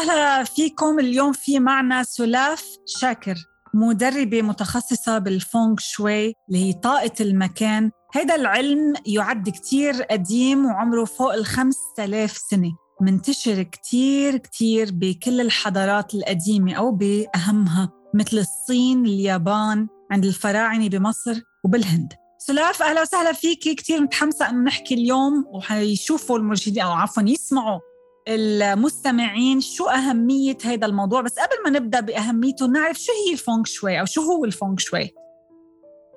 وسهلا فيكم. اليوم في معنا سلاف شاكر مدربة متخصصة بالفونغ شوي اللي هي طاقة المكان. هذا العلم يعد كتير قديم وعمره فوق الخمس آلاف سنة. منتشر كتير كتير بكل الحضارات القديمة أو بأهمها مثل الصين اليابان عند الفراعنة بمصر وبالهند. سلاف أهلا وسهلا فيكي. كتير متحمسة أن نحكي اليوم وحيشوفوا المرشدين أو عفوا يسمعوا المستمعين شو أهمية هذا الموضوع؟ بس قبل ما نبدأ بأهميته نعرف شو هي الفونغ شوي أو شو هو الفونغ شوي.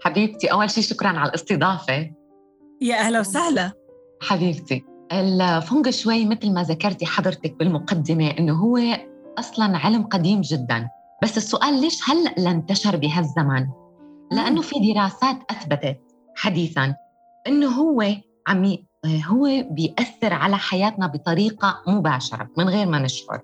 حبيبتي أول شيء شكرا على الاستضافة. يا أهلا وسهلا. حبيبتي الفونغ شوي مثل ما ذكرتي حضرتك بالمقدمة إنه هو أصلا علم قديم جدا. بس السؤال ليش هلأ لانتشر بهالزمان؟ لأنه في دراسات أثبتت حديثا إنه هو عم هو بيأثر على حياتنا بطريقة مباشرة من غير ما نشعر.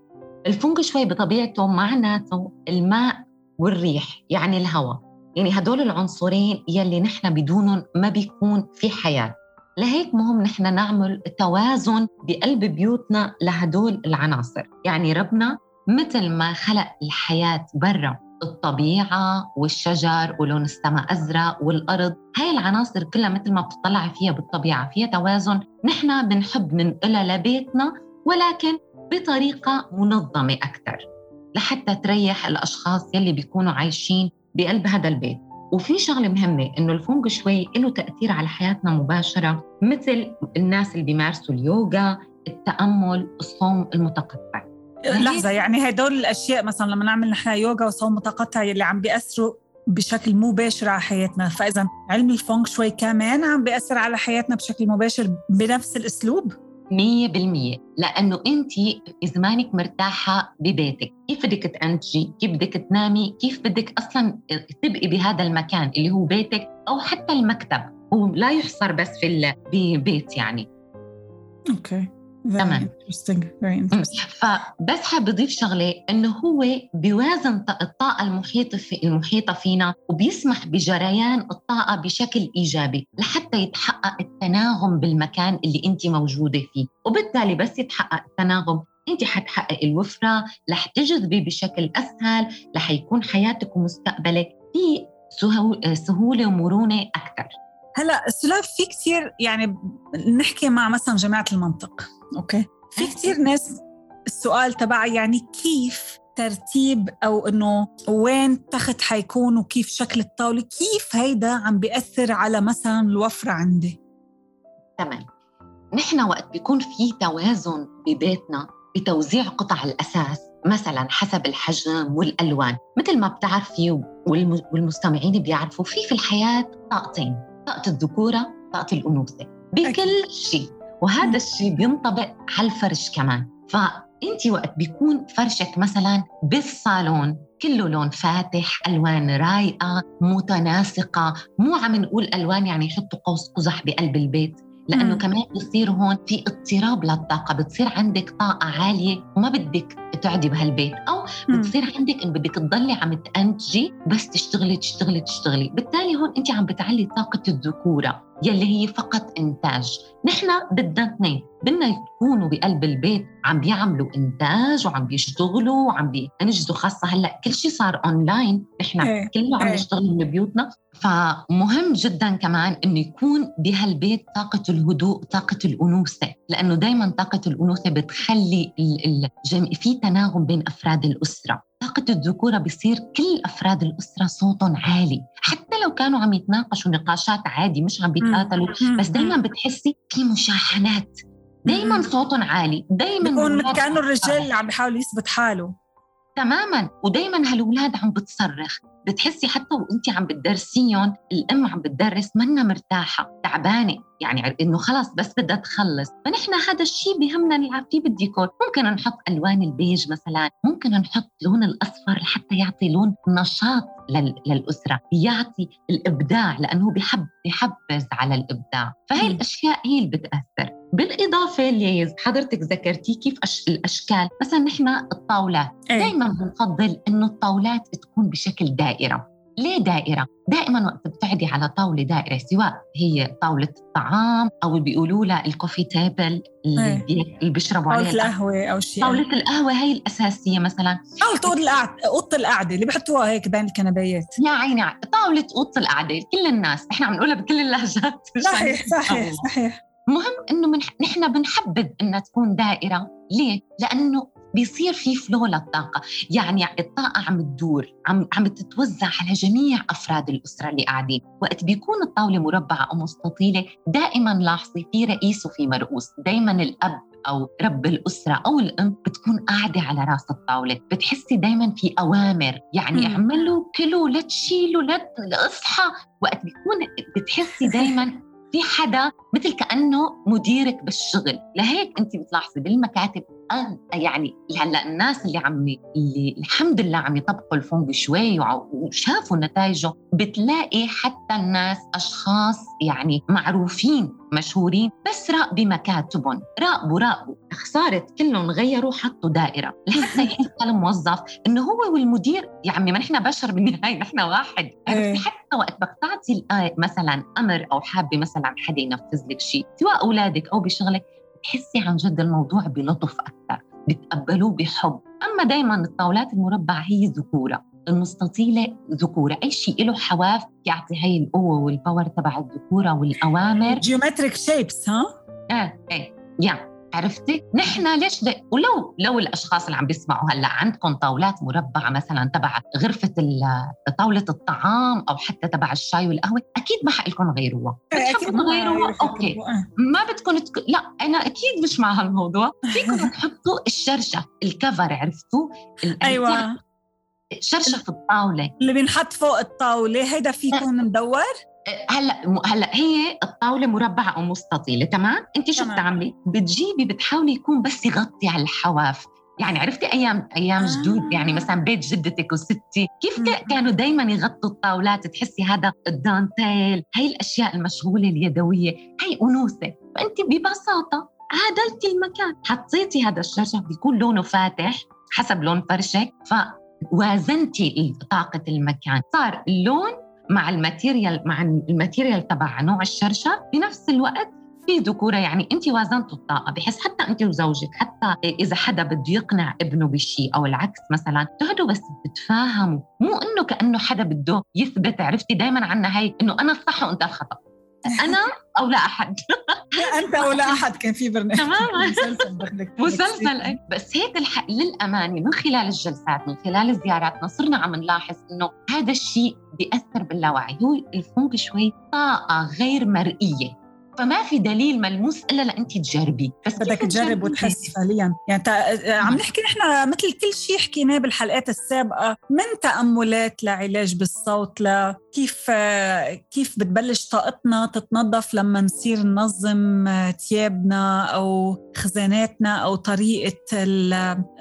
الفونج شوي بطبيعته معناته الماء والريح يعني الهواء. يعني هدول العنصرين يلي نحن بدونهم ما بيكون في حياة. لهيك مهم نحن نعمل توازن بقلب بيوتنا لهدول العناصر. يعني ربنا مثل ما خلق الحياة برا الطبيعة والشجر ولون السماء أزرق والأرض. هاي العناصر كلها مثل ما بتطلع فيها بالطبيعة فيها توازن. نحن بنحب ننقلها لبيتنا ولكن بطريقة منظمة أكثر لحتى تريح الأشخاص يلي بيكونوا عايشين بقلب هذا البيت. وفي شغلة مهمة إنه الفونج شوي له تأثير على حياتنا مباشرة مثل الناس اللي بيمارسوا اليوغا التأمل الصوم المتقطع. لحظة يعني هدول الأشياء مثلا لما نعمل نحن يوغا وصوم متقطع اللي عم بيأثروا بشكل مباشر على حياتنا. فإذا علم الفونغ شوي كمان عم بيأثر على حياتنا بشكل مباشر بنفس الأسلوب؟ مية بالمية. لأنه أنت زمانك مرتاحة ببيتك. كيف بدك تأنتجي؟ كيف بدك تنامي؟ كيف بدك أصلا تبقي بهذا المكان اللي هو بيتك أو حتى المكتب؟ هو لا يحصر بس في البيت يعني. أوكي. تمام. فبس حاب أضيف شغلة إنه هو بيوازن الطاقة المحيطة في المحيطة فينا وبيسمح بجريان الطاقة بشكل إيجابي لحتى يتحقق التناغم بالمكان اللي انت موجودة فيه. وبالتالي بس يتحقق التناغم انت حتحققي الوفرة رح تجذبي بشكل أسهل رح يكون حياتك ومستقبلك في سهولة ومرونة أكثر هلا السلاف في كثير يعني نحكي مع مثلا جماعة المنطق أوكي؟ في كثير ناس السؤال تبع يعني كيف ترتيب أو إنه وين تخت حيكون وكيف شكل الطاولة؟ كيف هيدا عم بيأثر على مثلا الوفرة عندي؟ تمام. نحن وقت بيكون في توازن ببيتنا بتوزيع قطع الأساس مثلا حسب الحجم والألوان مثل ما بتعرفي والمستمعين بيعرفوا في في الحياة طاقتين. طاقه الذكورة طاقه الأنوثة بكل شيء. وهذا الشيء بينطبق على الفرش كمان. فانت وقت بيكون فرشك مثلا بالصالون كله لون فاتح ألوان رايقة متناسقة مو عم نقول ألوان يعني يحطوا قوس قزح بقلب البيت. لأنه مم. كمان بصير هون في اضطراب للطاقة بتصير عندك طاقة عالية وما بدك تقعدي بهالبيت أو بتصير عندك ان بدك تضلي عم تنتجي بس تشتغلي تشتغلي تشتغلي. بالتالي هون انت عم بتعلي طاقة الذكورة. يلي هي فقط إنتاج نحن بدنا اثنين بدنا يكونوا بقلب البيت عم بيعملوا إنتاج وعم بيشتغلوا وعم بينجزوا خاصة هلأ كل شيء صار اونلاين نحن كله عم. نشتغل من بيوتنا فمهم جدا كمان إنه يكون بهالبيت طاقة الهدوء طاقة الأنوثة لأنه دائما طاقة الأنوثة بتخلي. في تناغم بين أفراد الأسرة طاقة الذكورة بصير كل أفراد الأسرة صوتهم عالي. حتى لو كانوا عم يتناقشوا نقاشات عادي مش عم بيتقاتلوا بس دايما بتحسي في مشاحنات. دايما صوتهم عالي. دايما بيكون كانوا الرجال اللي عم بيحاول يثبت حاله. تماما. ودائما هالولاد عم بتصرخ. بتحسي حتى وانت عم بتدرسيهم الأم عم بتدرس منا مرتاحة تعبانة. يعني إنه خلص بس بدها تخلص. فنحن هذا الشيء بهمنا نلعب فيه بالديكور. ممكن نحط ألوان البيج مثلا. ممكن نحط لون الأصفر حتى يعطي لون نشاط للأسرة. يعطي الإبداع لأنه بحب بحفز على الإبداع. فهي الأشياء هي اللي بتأثر. بالإضافة اللي حضرتك ذكرتي كيف أش... الأشكال. مثلا نحن الطاولات إيه. دائما بنفضل إنه الطاولات تكون بشكل دائرة. ليه دائرة؟ دائما وقت بتعدي على طاولة دائرة سواء هي طاولة الطعام أو بيقولوا لها الكوفي تيبل اللي, إيه. اللي بيشربوا عليها طاولة القهوة أو شيء. طاولة القهوة هي الأساسية مثلا. طاولة أوضة القعدة أوضة القعدة اللي بيحطوها هيك بين الكنبيات. يا عيني طاولة أوضة القعدة كل الناس. نحن عم نقولها بكل اللهجات. صحيح صحيح صحيح. مهم إنه من نحن بنحبذ إنها تكون دائرة. ليه؟ لأنه بيصير في فلو للطاقة. يعني الطاقة عم تدور عم عم تتوزع على جميع أفراد الأسرة اللي قاعدين. وقت بيكون الطاولة مربعة أو مستطيلة دائما لاحظي في رئيس وفي مرؤوس. دائما الأب أو رب الأسرة أو الأم بتكون قاعدة على رأس الطاولة. بتحسي دايما في أوامر. يعني اعملوا كلوا لا تشيلوا لا أصحى. وقت بيكون بتحسي دايما في حدا مثل كأنه مديرك بالشغل. لهيك انت بتلاحظي بالمكاتب يعني هلا الناس اللي عم اللي الحمد لله عم يطبقوا الفونج شوي وشافوا نتائجه بتلاقي حتى الناس أشخاص يعني معروفين. مشهورين بس راقبي مكاتبهم راقبوا راقبوا خسارة كلهم غيروا حطوا دائرة. لحتى يحس الموظف إنه هو والمدير. يا عمي ما نحن بشر بالنهاية نحن واحد. حتى وقت بدك تعطي مثلا أمر أو حابة مثلا حدا ينفذ لك شيء سواء أولادك أو بشغلك بتحسي عن جد الموضوع بلطف أكثر بتقبلوه بحب. أما دائما الطاولات المربعه هي ذكورة. المستطيلة ذكورة أي شيء له حواف يعطي هي القوة وال power تبع الذكورة والأوامر geometric shapes ها؟ إيه إيه. يا عرفتي؟ نحن ليش دي؟ ولو لو الأشخاص اللي عم بيسمعوا هلأ عندكم طاولات مربعة مثلا تبع غرفة طاولة الطعام أو حتى تبع الشاي والقهوة، أكيد ما حقلكم غيروها، أكيد غيروها؟ أوكي. ما بدكم تك... لا أنا أكيد مش مع هالموضوع، فيكم تحطوا الشرشة، الكفر عرفتوا؟ أيوه. شرشه في الطاولة. اللي بينحط فوق الطاولة هيدا في يكون مدور هلأ هلأ هي الطاولة مربعة أو مستطيلة تمام؟ أنت شو بتعملي؟ بتجيبي بتحاولي يكون بس يغطي على الحواف. يعني عرفتي أيام أيام آه. جدود؟ يعني مثلا بيت جدتك وستي كيف كانوا دائما يغطوا الطاولات؟ تحسي هذا الدانتيل هي الأشياء المشغولة اليدوية هي أنوثة. فأنت ببساطة عادلتي المكان. حطيتي هذا الشرشف بيكون لونه فاتح حسب لون فرشك فوازنتي طاقه المكان. صار اللون مع ال material مع ال material تبع نوع الشرشف بنفس الوقت في ذكورة. يعني أنت وازنتوا الطاقة بحيث حتى أنت وزوجك حتى إذا حدا بده يقنع ابنه بشيء أو العكس مثلا تقعدوا بس بتفاهموا. مو إنه كأنه حدا بده يثبت عرفتي؟ دايما عنا هي إنه أنا الصح وأنت الخطأ. أنا أو لا أحد. أنت أو لا أحد كان في برنامج. تماما. مسلسل بس هيك الحق للأمانة من خلال الجلسات من خلال زياراتنا صرنا عم نلاحظ إنه هذا الشيء بيأثر باللاوعي. هو الفونك شوي طاقة غير مرئية. فما في دليل ملموس إلا لانت تجربي. بس بدك تجرب وتحس فعليا. يعني عم نحكي نحن مثل كل شيء حكيناه بالحلقات السابقة. من تأملات لعلاج بالصوت لكيف كيف بتبلش طاقتنا تتنظف لما نصير ننظم ثيابنا أو خزاناتنا أو طريقة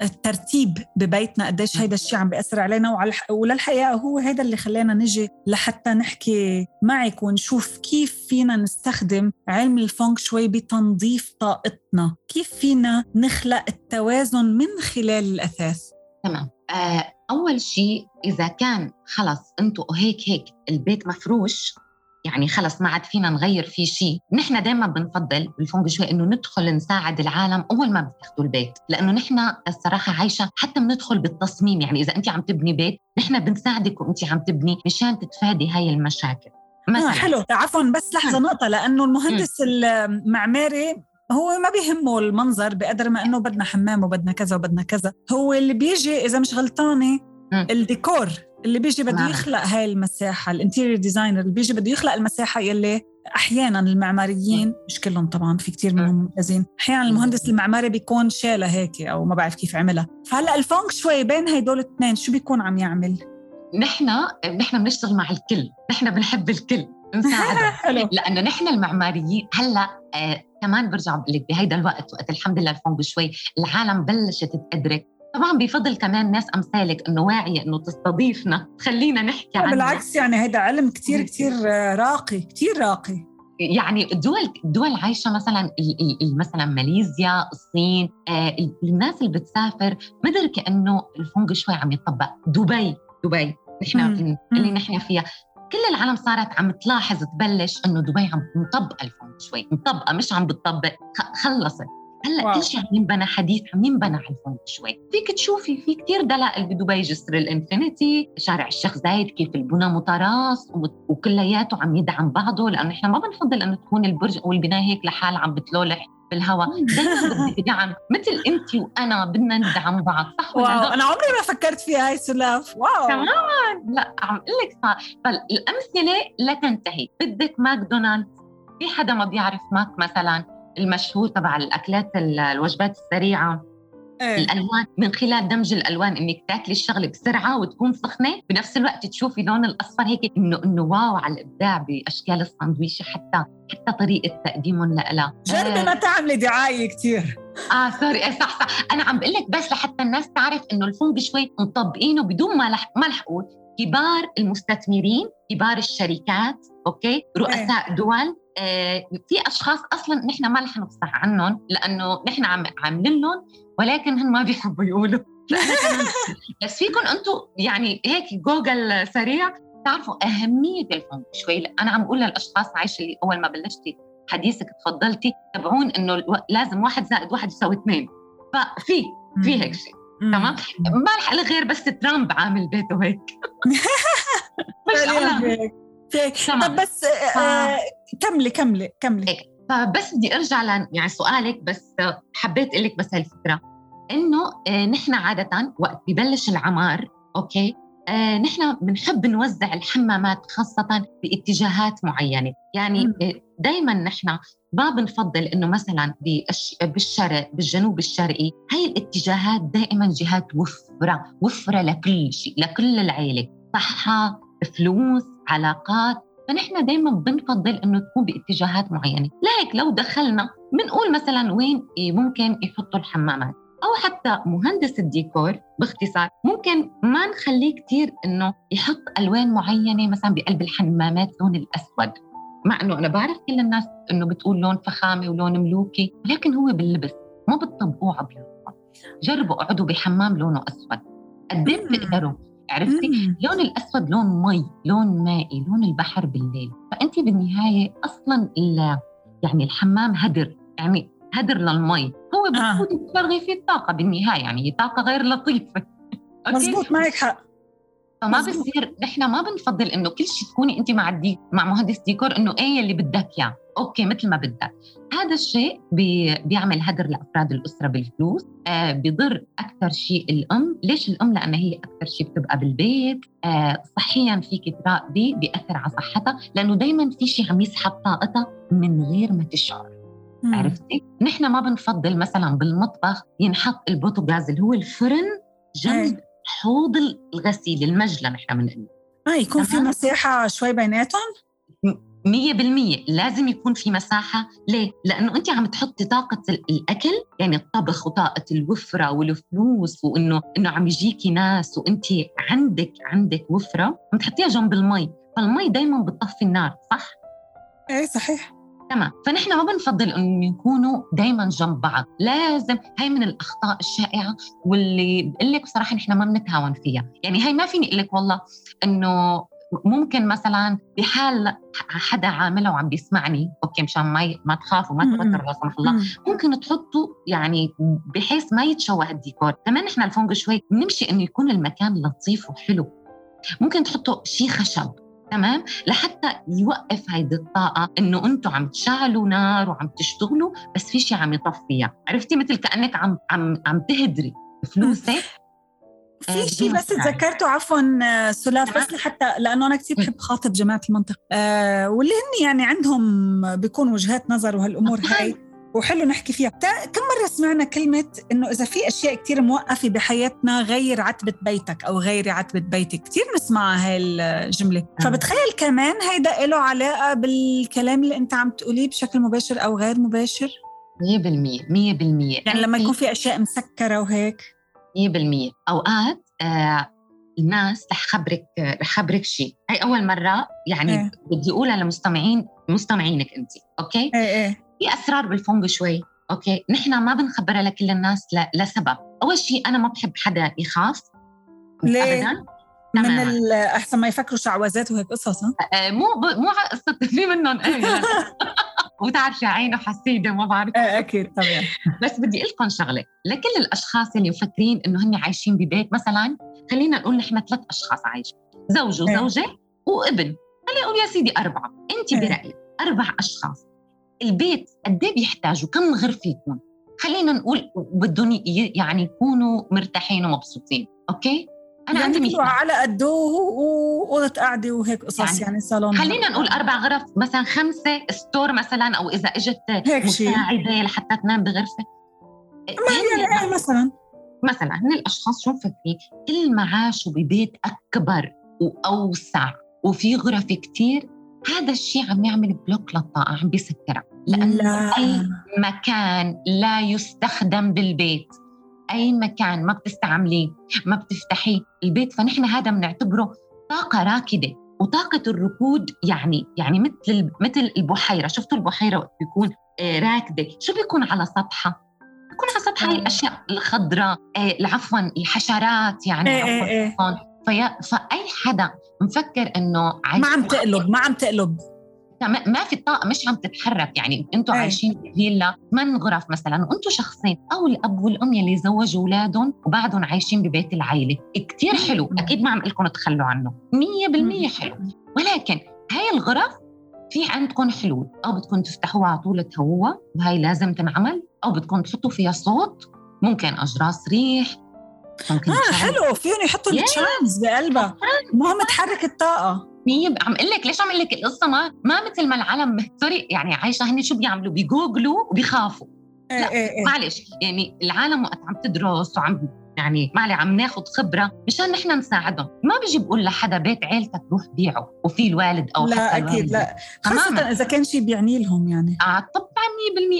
الترتيب ببيتنا قديش هيدا الشيء عم بيأثر علينا. وللحقيقة هو هيدا اللي خلانا نجي لحتى نحكي معك ونشوف كيف فينا نستخدم علم الفونغ شوي بتنظيف طاقتنا. كيف فينا نخلق التوازن من خلال الأثاث. تمام. آه، أول شيء إذا كان خلص أنتوا هيك هيك البيت مفروش يعني خلص ما عاد فينا نغير فيه شيء نحن دائما بنفضل بالفونغ شوي إنه ندخل نساعد العالم أول ما بتاخذوا البيت لأنه نحن الصراحة عايشة حتى بندخل بالتصميم يعني إذا انت عم تبني بيت نحن بنساعدك وانت عم تبني مشان تتفادي هاي المشاكل. مثلا آه حلو عفوا بس لحظة نقطة لأنه المهندس المعماري هو ما بيهمه المنظر بقدر ما إنه بدنا حمام وبدنا كذا وبدنا كذا. هو اللي بيجي إذا مش غلطانة الديكور اللي بيجي بده يخلق هاي المساحة ال interior designer اللي بيجي بده يخلق المساحة يلي أحيانا المعماريين مش كلهم طبعا في كتير منهم ممتازين. أحيانا المهندس المعماري بيكون شاله هيك أو ما بعرف كيف عملها. فهلأ الفونج شوي بين هدول الاثنين شو بيكون عم يعمل؟ نحن نحن بنشتغل مع الكل نحن بنحب الكل نساعده لأنه نحن المعماريين هلأ آه كمان برجع بقول لك بهيدا الوقت وقت الحمد لله الفونك شوي العالم بلشت تدرك طبعا بفضل كمان ناس أمثالك إنه واعية إنه تستضيفنا. تخلينا نحكي عنها. بالعكس يعني هذا علم كثير كثير راقي كثير راقي. يعني الدول الدول عايشة مثلا مثلا ماليزيا الصين آه الناس اللي بتسافر مدركه انه الفونج شوي عم يطبق. دبي دبي نحن اللي نحن فيها. كل العالم صارت عم تلاحظ تبلش إنه دبي عم مطبقه الفونج شوي مطبقه مش عم بتطبق خلصت. هلأ كل شيء عم ينبنى حديث عم ينبنى على الفونج شوي. فيك تشوفي في كثير دلائل بدبي جسر الإنفينيتي شارع الشيخ زايد كيف البنى متراص وكلياته عم يدعم بعضه لأنه إحنا ما بنفضل إنه تكون البرج أو البنايه هيك لحال عم بتلولح. بالهواء دائما بدي دعم مثل انت وانا بدنا ندعم بعض صح ولا wow. أنا عمري ما فكرت فيها هاي سلاف wow. كمان. لا عم أقول لك فالأمثلة لا تنتهي. بدك ماكدونالدز. في حدا ما بيعرف ماك مثلا؟ المشهور تبع الأكلات الوجبات السريعة. إيه؟ الألوان من خلال دمج الألوان إنك تاكلي الشغلة بسرعة وتكون سخنة بنفس الوقت تشوفي لون الأصفر هيك إنه إنه wow على الإبداع بأشكال الساندويشه حتى حتى طريقة تقديمهم لها جربي ما تعملي دعاية كثير آه sorry إيه صح صح. أنا عم بقول لك بس لحتى الناس تعرف إنه الفونج شوي مطبقينه بدون ما لح ما لحقوا كبار المستثمرين كبار الشركات okay؟ رؤساء إيه. دول آه، في أشخاص أصلا نحن ما رح نفصح عنهم لأنه نحن عم عاملين لهم ولكن هن ما بيحبوا يقولوا. بس فيكم أنتم يعني هيك جوجل سريع تعرفوا أهمية الفونج شوي. أنا عم أقول للأشخاص عايشه اللي أول ما بلشتي حديثك تفضلتي تبعون إنه لازم واحد زائد واحد يساوي اثنين. ففي في هيك شيء. تمام؟ ما رح غير بس ترامب عامل بيته هيك. مش طب بس آه كملي كملي كملي. فبس بدي أرجع ل يعني سؤالك بس حبيت أقول لك بس هالفكرة. إنه آه نحن عادة وقت ببلش العمار أوكي؟ آه نحن بنحب نوزع الحمامات خاصة باتجاهات معينة. يعني آه دائما نحن ما بنفضل إنه مثلا بالشرق بالجنوب الشرقي هاي الاتجاهات دائما جهات وفرة وفرة لكل شيء لكل العيلة. صحة فلوس علاقات. فنحن دائما بنفضل إنه تكون باتجاهات معينة، لهيك لو دخلنا بنقول مثلا وين ممكن يحطوا الحمامات. أو حتى مهندس الديكور باختصار ممكن ما نخليه كثير إنه يحط ألوان معينة مثلا بقلب الحمامات لون الأسود. مع إنه أنا بعرف كل الناس إنه بتقول لون فخامة ولون ملوكي ولكن هو باللبس ما بتطبقوه ابيض جربوا اقعدوا بحمام لونه أسود. قد إيه بتقدروا عرفتي؟ لون الأسود لون مي لون مائي لون البحر بالليل. فانت بالنهاية أصلا يعني الحمام هدر يعني هدر للمي. هو بتفوتي آه. تفرغي فيه الطاقة بالنهاية يعني هي طاقة غير لطيفة. مزبوط معك حق. فما بصير نحن ما بنفضل إنه كل شيء تكوني انت مع الدي مع مهندس ديكور إنه إيه اللي بدك إياه. okay مثل ما بدك. هذا الشيء بي بيعمل هدر لأفراد الأسرة بالفلوس. آه بيضر أكثر شيء الأم. ليش الأم؟ لأن هي أكثر شيء بتبقى بالبيت. آه صحيا فيك تراقبي بيأثر على صحتها. لأنه دائما في شيء عم يسحب طاقتها من غير ما تشعر. مم. عرفتي؟ نحن ما بنفضل مثلا بالمطبخ ينحط البوتوغاز اللي هو الفرن جنب حوض الغسيل المجلى نحن بنقول آه يكون في مساحة شوي بيناتهم؟ مية بالمية لازم يكون في مساحة ليه؟ لأنه أنت عم تحطي طاقة الأكل يعني الطبخ وطاقة الوفرة والفلوس وإنه إنه عم يجيكي ناس وأنت عندك عندك وفرة عم تحطيها جنب المي فالمي دايما بتطفي النار صح؟ إيه صحيح تمام. فنحن ما بنفضل إنه يكونوا دائما جنب بعض. لازم هاي من الأخطاء الشائعة واللي بقول لك بصراحة نحن ما بنتهاون فيها. يعني هاي ما فيني أقول لك والله إنه ممكن مثلا بحال حدا عاملها وعم بيسمعني okay مشان ما ما تخافوا ما توتروا لا سمح الله. ممكن تحطوا يعني بحيث ما يتشوه الديكور. كمان نحن الفونج شوي بنمشي إنه يكون المكان لطيف وحلو. ممكن تحطوا شيء خشب. تمام؟ لحتى يوقف هيدي الطاقة إنه أنتم عم تشعلوا نار وعم تشتغلوا بس في شيء عم يطفيها. عرفتي؟ مثل كأنك عم عم عم تهدري فلوسك في شيء بس تذكرته عفوا سلاف بس لحتى لأنه أنا كثير بحب خاطب جماعة المنطقة. آه واللي هن يعني عندهم بيكون وجهات نظر وهالأمور هاي. وحلو نحكي فيها. كم مرة سمعنا كلمة إنه إذا في أشياء كتير موقفة بحياتنا غير عتبة بيتك أو غيري عتبة بيتك؟ كتير نسمعها هاي الجملة فبتخيل كمان هيدا له علاقة بالكلام اللي أنت عم تقوليه بشكل مباشر أو غير مباشر؟ 100% 100% يعني لما يكون في أشياء مسكرة وهيك؟ 100% أوقات آه الناس رح خبرك رح خبرك شيء هي أول مرة يعني إيه. بدي أقولها لمستمعين مستمعينك انت okay؟ إيه إيه. في أسرار بالفونج شوي okay؟ نحن ما بنخبرها لكل الناس ل... لسبب. أول شيء أنا ما بحب حدا يخاف. ليه؟ ابدا. من أحسن ما يفكروا شعوذات وهيك قصص آه مو ب... مو قصة في منهم إيه وتعرفي عينه حسيدة ما بعرف. إيه أكيد طبعا بس بدي أقول لكم شغلة. لكل الأشخاص اللي مفكرين إنه هن عايشين ببيت مثلا خلينا نقول نحن ثلاث أشخاص عايشين. زوج وزوجة إيه. وابن. خلينا نقول يا سيدي أربعة. انت إيه. برأيك أربع أشخاص البيت قد إيه بيحتاجوا كم غرفه يكون خلينا نقول بدهم يعني يكونوا مرتاحين ومبسوطين أوكي؟ أنا يعني عندي على قده وأوضة قعده وهيك قصص يعني, يعني صالون خلينا نقول أربع غرف مثلا خمسة store مثلا أو إذا إجت مساعدة لحتى تنام بغرفة. ما يعني إيه مثلا؟ مثلا هن الأشخاص شو مفكرين؟ كل ما عاشوا ببيت أكبر وأوسع وفي غرف كتير هذا الشيء عم يعمل block للطاقة عم بيسكرها لأنه لا. أي مكان لا يستخدم بالبيت. أي مكان ما بتستعمليه ما بتفتحيه البيت. فنحن هذا بنعتبره طاقة راكدة. وطاقة الركود يعني يعني مثل مثل البحيرة. شفتوا البحيرة وقت بيكون آه، راكدة؟ شو بيكون على سطحها؟ بيكون على سطحها الأشياء الخضراء آه، عفوا الحشرات يعني إيه إيه إيه. فيا فأي حدا مفكر إنه ما عم تقلب ما عم تقلب. ما في الطاقه مش عم تتحرك. يعني أنتم إيه. عايشين بفيلا ثمان غرف مثلا. وأنتم شخصين أو الأب والأم يلي زوجوا أولادهم وبعدهم عايشين ببيت العائله كثير حلو أكيد ما عم لكم تخلوا عنه. 100% حلو. ولكن هاي الغرف في عندكم حلول. أو بدكم تفتحوها على طول تهوها وهي لازم تنعمل. أو بدكم تحطوا فيها صوت. ممكن أجراس ريح. ممكن آه حلو. فيهم يحطوا التشايمز بقلبها. المهم تحرك الطاقة. مية عم أقول لك ليش عم أقول لك القصة؟ ما ما مثل ما العالم سوري يعني عايشة هن شو بيعملوا؟ بيجوجلوا وبيخافوا. إيه لا إيه إيه. معلش يعني العالم وقت عم تدرس وعم يعني معلي عم ناخذ خبرة مشان نحن نساعدهم. ما بيجي بقول لحدا بيت عيلتك روح بيعه وفي الوالد أو لا حتى أكيد لا. خاصة إذا كان شيء بيعني لهم يعني. آه طبعا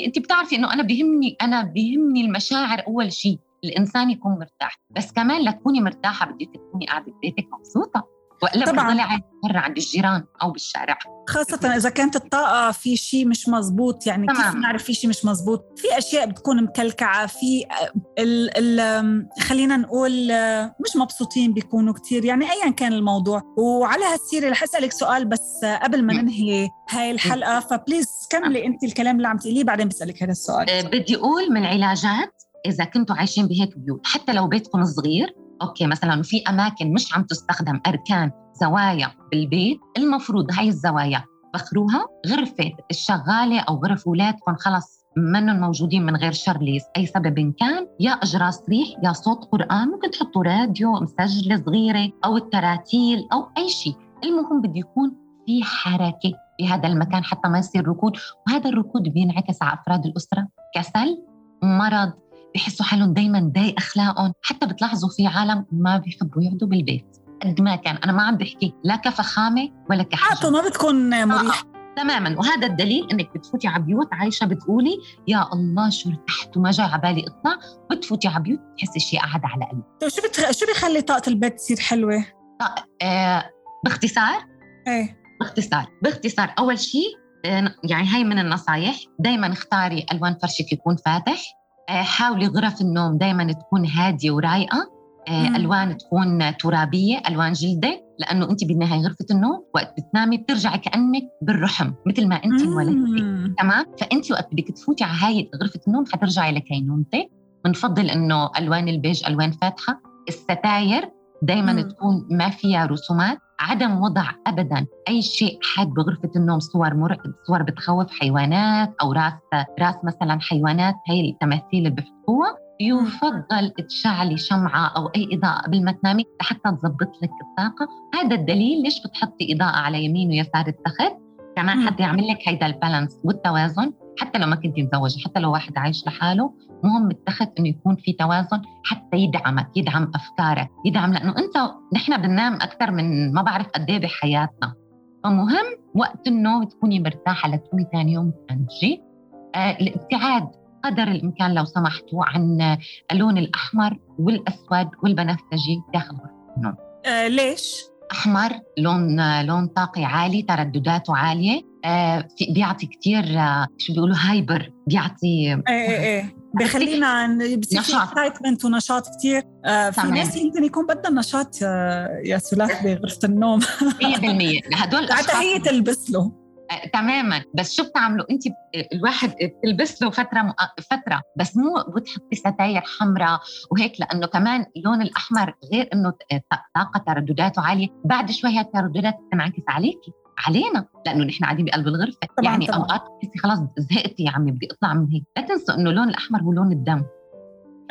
100% أنت بتعرفي إنه أنا بيهمني أنا بيهمني المشاعر أول شيء الإنسان يكون مرتاح. بس كمان لتكوني مرتاحة بدك تكوني قاعدة ببيتك مبسوطة. والا طبعا. بتضلي برا عند الجيران أو بالشارع. خاصة إذا كانت الطاقة في شيء مش مزبوط يعني تمام. كيف نعرف في شيء مش مزبوط في أشياء بتكون مكلكعة في ال ال خلينا نقول مش مبسوطين بيكونوا كتير يعني أيا كان الموضوع. وعلى هالسيرة رح أسألك سؤال بس قبل ما ننهي هاي الحلقة ف please كملي أنت الكلام اللي عم تقوليه بعدين بسألك هذا السؤال. أه، بدي أقول من العلاجات إذا كنتوا عايشين بهيك بيوت حتى لو بيتكم صغير okay مثلا في أماكن مش عم تستخدم أركان زوايا بالبيت المفروض هاي الزوايا بخروها غرفة الشغالة أو غرف أولادكم خلص منهم موجودين من غير شر أي سبب كان يا اجراس ريح يا صوت قرآن ممكن تحطوا راديو مسجلة صغيرة أو التراتيل أو أي شيء. المهم بده يكون في حركة بهذا المكان حتى ما يصير ركود وهذا الركود بينعكس على أفراد الأسرة. كسل مرض بحسوا حالهم دائما ضايق أخلاقهم. حتى بتلاحظوا في عالم ما بيحبوا يقعدوا بالبيت. قد ما كان. أنا ما عم بحكي لا كفخامة ولا كحجم ما بتكون مريح. آه. تماما. وهذا الدليل إنك بتفوتي على بيوت عايشة بتقولي يا الله شو ارتحت وما جاي على بالي اطلع بتفوتي على بيوت تحسي شيء قعد على قلبك. طيب شو بتخ... شو بيخلي طاقة البيت تصير حلوة؟ آه باختصار. إيه. باختصار. باختصار. أول شيء آه، يعني هاي من النصايح. دائما اختاري ألوان فرشك يكون فاتح. آه، حاولي غرف النوم دائما تكون هادية ورايقه آه، ألوان تكون ترابية ألوان جلدة لأنه أنت بالنهاية غرفة النوم وقت بتنامي بترجعي كأنك بالرحم مثل ما أنت انولدتي تمام؟ فأنت وقت بدك تفوتي على هاي غرفة النوم حترجعي لكينونتك بنفضل إنه ألوان البيج ألوان فاتحة. الستاير دائما تكون ما فيها رسومات. عدم وضع ابدا أي شيء حاد بغرفة النوم صور مرعب صور بتخوف حيوانات أو راس راس مثلا حيوانات هي التماثيل اللي بيحطوها يفضل تشعلي شمعة أو أي إضاءة قبل ما تنامي لحتى تظبط لك الطاقة. هذا الدليل ليش بتحطي إضاءة على يمين ويسار التخت. كمان حتى يعمل لك هيدا البالانس والتوازن. حتى لو ما كنت متزوجة حتى لو واحد عايش لحاله مهم التخت إنه يكون في توازن حتى يدعمك يدعم أفكارك يدعم لأنه أنت نحن بننام أكثر من ما بعرف قد إيه بحياتنا. فمهم وقت النوم تكوني مرتاحة لتقومي ثاني يوم تنجي آه الابتعاد قدر الإمكان لو سمحتوا عن اللون الأحمر والأسود والبنفسجي داخل غرفة النوم. آه ليش؟ أحمر لون لون طاقي عالي تردداته عالية. بيعطي كثير آه شو بيقولوا hyper بيعطي إيه إيه إيه. بخلينا بصير في excitement ونشاط كثير آه في ناس يمكن يكون بدها نشاط آه يا سلاف بغرفه النوم. 100% هدول حتى هي تلبس له. آه، تماما. بس شو بتعملوا؟ انت الواحد بتلبس له فترة فترة. بس مو بتحطي ستاير حمراء وهيك لأنه كمان اللون الأحمر غير إنه طاقة تردداته عالية. بعد شوي هاي الترددات تنعكس عليكي علينا لأنه نحن قاعدين بقلب الغرفة. طبعاً يعني طبعاً. أوقات بتحسي خلاص زهقتي يا عمي بدي أطلع من هيك. لا تنسوا إنه اللون الأحمر هو لون الدم.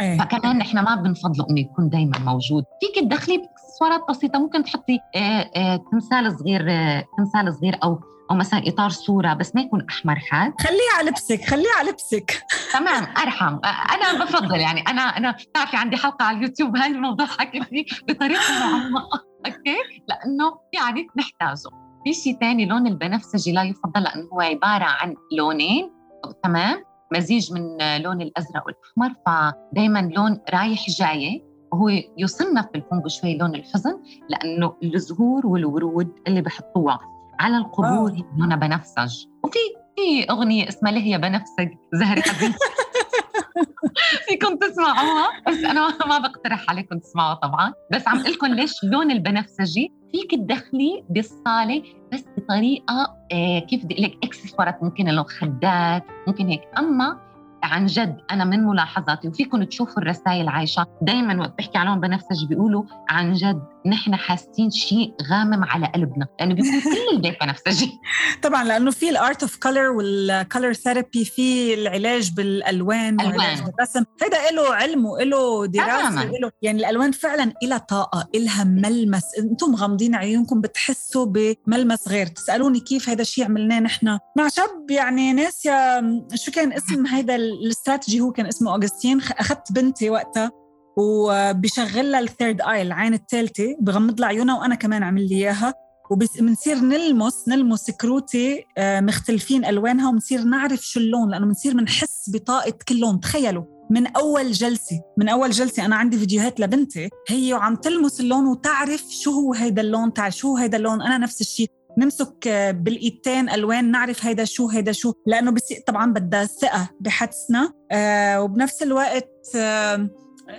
أيه. فكمان نحن ما بنفضله إنه يكون دائما موجود. فيك تدخلي بإكسسوارات بسيطة. ممكن تحطي آه آه تمثال صغير آه تمثال صغير أو أو مثلا إطار صورة بس ما يكون أحمر حاد. خليه على لبسك خليه على لبسك. تمام أرحم. أنا بفضل يعني. أنا أنا بتعرفي عندي حلقة على اليوتيوب هاي الموضوع حكي فيه بطريقة معمقة. أوكي؟ لأنه يعني نحتاجه. في شيء ثاني لون البنفسجي لا يفضل لأنه هو عبارة عن لونين تمام؟ مزيج من لون الأزرق والأحمر فدائما لون رايح جاي وهو يصنف بالفونغ شوي لون الحزن لأنه الزهور والورود اللي بحطوها على القبور هنا بنفسج. وفي في أغنية اسمها لهي بنفسج زهري حبيبتي فيكم تسمعوها؟ بس أنا ما بقترح عليكم تسمعوها طبعا. بس عم أقول لكم ليش لون البنفسجي فيك تدخلي بالصالة بس بطريقة آه كيف بدي أقول لك اكسسوارات ممكن لو خدات ممكن هيك. أما عن جد أنا من ملاحظاتي وفيكم تشوفوا الرسائل عايشة دائما وقت بحكي عليهم بنفسجي بيقولوا عن جد نحن حاسين شيء غامم على قلبنا. لأنه بيكون كل البيت بنفسجي. طبعا لأنه في ال art of color وال color therapy في العلاج بالألوان والعلاج بالرسم. هذا له علم وله دراسة وله يعني الألوان فعلا لها طاقة لها ملمس. أنتم غامضين عيونكم بتحسوا بملمس غير. تسألوني كيف هذا الشيء عملناه نحن. مع شاب يعني ناسيا شو كان اسم هذا الاستراتيجي هو كان اسمه اوغستين أخذت بنتي وقتها وبشغلها ال third eye العين الثالثة بغمض لها عيونها وأنا كمان عمل لي إياها. وبنصير نلمس نلمس كروتي آه، مختلفين ألوانها وبنصير نعرف شو اللون لأنه بنصير بنحس بطاقة كل لون. تخيلوا من أول جلسة من أول جلسة أنا عندي فيديوهات لبنتي هي وعم تلمس اللون وتعرف شو هو هيدا اللون تعرف شو هيدا اللون أنا نفس الشيء. نمسك آه، بالايدتين ألوان نعرف هيدا شو هيدا شو. لأنه طبعا بدها ثقة بحدسنا آه وبنفس الوقت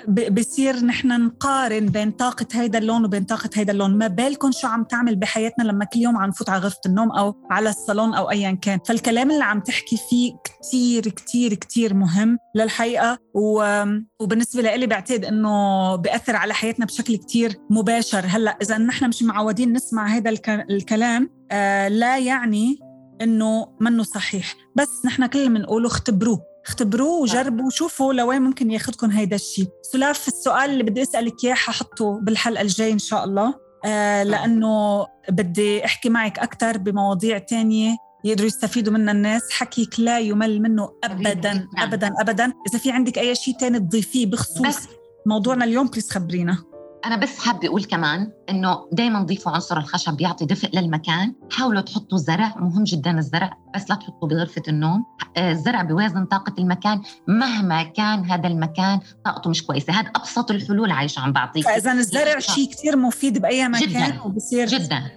بصير نحن نقارن بين طاقة هيدا اللون وبين طاقة هيدا اللون. ما بالكم شو عم تعمل بحياتنا لما كل يوم عم نفوت على غرفة النوم أو على الصالون أو أيا كان. فالكلام اللي عم تحكي فيه كتير كتير كتير مهم للحقيقة. و... وبالنسبة لي بعتقد إنه بأثر على حياتنا بشكل كتير مباشر. هلأ إذا نحن مش معودين نسمع هذا الك... الكلام آه لا يعني إنه منه صحيح. بس نحن كل اللي بنقوله اختبروه. اختبروه وجربوا وشوفوا لوين ممكن ياخذكم هيدا الشيء سلاف السؤال اللي بدي أسألك إياه ححطه بالحلقة الجاي إن شاء الله. آه لأنه بدي أحكي معك أكثر بمواضيع تانية يقدروا يستفيدوا منها الناس. حكيك لا يمل منه ابدا ابدا ابدا. إذا في عندك أي شيء تاني تضيفيه بخصوص موضوعنا اليوم please خبرينا. أنا بس حابة أقول كمان إنه دائما ضيفوا عنصر الخشب بيعطي دفء للمكان. حاولوا تحطوا زرع مهم جدا الزرع بس لا تحطوا بغرفة النوم. آه، الزرع بيوازن طاقة المكان. مهما كان هذا المكان طاقته مش كويسة. هذا أبسط الحلول عايشه عم بعطيك. فإذا الزرع شيء كثير مفيد بأي مكان جدا. وبصير جدا.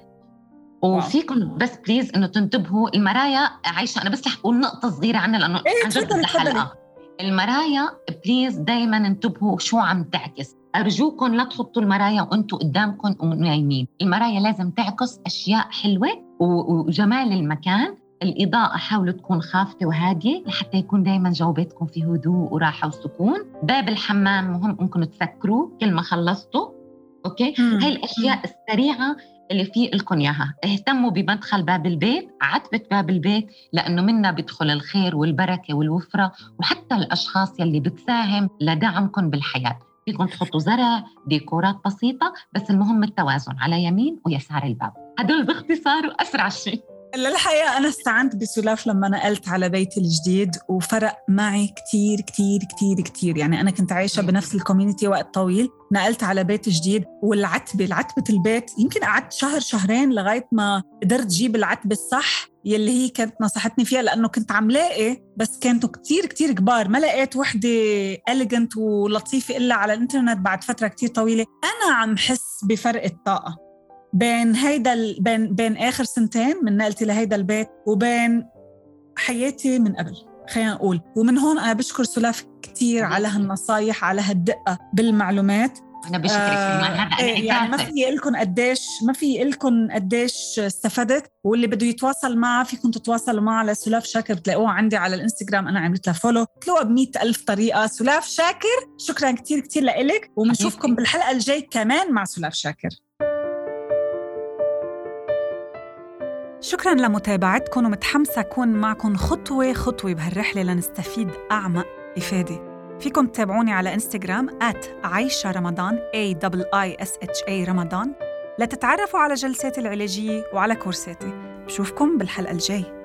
وفيكم بس please إنه تنتبهوا المرايا عايشة. أنا بس رح أقول نقطة صغيرة عنها لأنه إيه عن جد الحلقة المرايا please دائما انتبهوا شو عم تعكس. أرجوكم لا تحطوا المرايا وأنتم قدامكم ونايمين. المرايا لازم تعكس أشياء حلوة وجمال المكان. الإضاءة حاولوا تكون خافتة وهادية لحتى يكون دايما جو بيتكم في هدوء وراحة وسكون. باب الحمام مهم أنكم تسكروه كل ما خلصتوا. okay؟ هاي الأشياء السريعة اللي في لكم إياها. اهتموا بمدخل باب البيت عتبة باب البيت لأنه منا بيدخل الخير والبركة والوفرة وحتى الأشخاص يلي بتساهم لدعمكم بالحياة. فيكم تحطوا زرع ديكورات بسيطة بس المهم التوازن على يمين ويسار الباب. هدول باختصار وأسرع شيء. للحقيقة أنا استعنت بسلاف لما نقلت على بيتي الجديد وفرق معي كتير كتير كتير كتير. يعني أنا كنت عايشة بنفس ال community وقت طويل. نقلت على بيت جديد والعتبة العتبة البيت يمكن قعدت شهر شهرين لغاية ما قدرت جيب العتبة الصح. يلي هي كانت نصحتني فيها لأنه كنت عم لاقي بس كانوا كتير كتير كبار. ما لقيت وحدة elegant ولطيفة إلا على الإنترنت بعد فترة كتير طويلة. أنا عم حس بفرق الطاقة بين هيدا ال... بين بين آخر سنتين من نقلتي لهيدا البيت وبين حياتي من قبل خلينا نقول. ومن هون أنا بشكر سلاف كثير على هالنصايح على هالدقة بالمعلومات. أنا بشكرك آه هذا إيه يعني ما في لكم قديش ما في لكم قديش استفدت واللي بده يتواصل معها فيكم تتواصلوا معها على سلاف شاكر. بتلاقوها عندي على الإنستغرام أنا عملت لها follow بتلاقوها ب ألف طريقة. سلاف شاكر شكرا كثير كثير لك وبنشوفكم بالحلقة الجاي كمان مع سلاف شاكر. شكرا لمتابعتكم ومتحمسة أكون معكم خطوة خطوة بهالرحلة لنستفيد أعمق إفادة. فيكم تتابعوني على إنستغرام عايشة رمضان A I S H A رمضان. لتتعرفوا على جلساتي العلاجية وعلى كورساتي. بشوفكم بالحلقة الجاي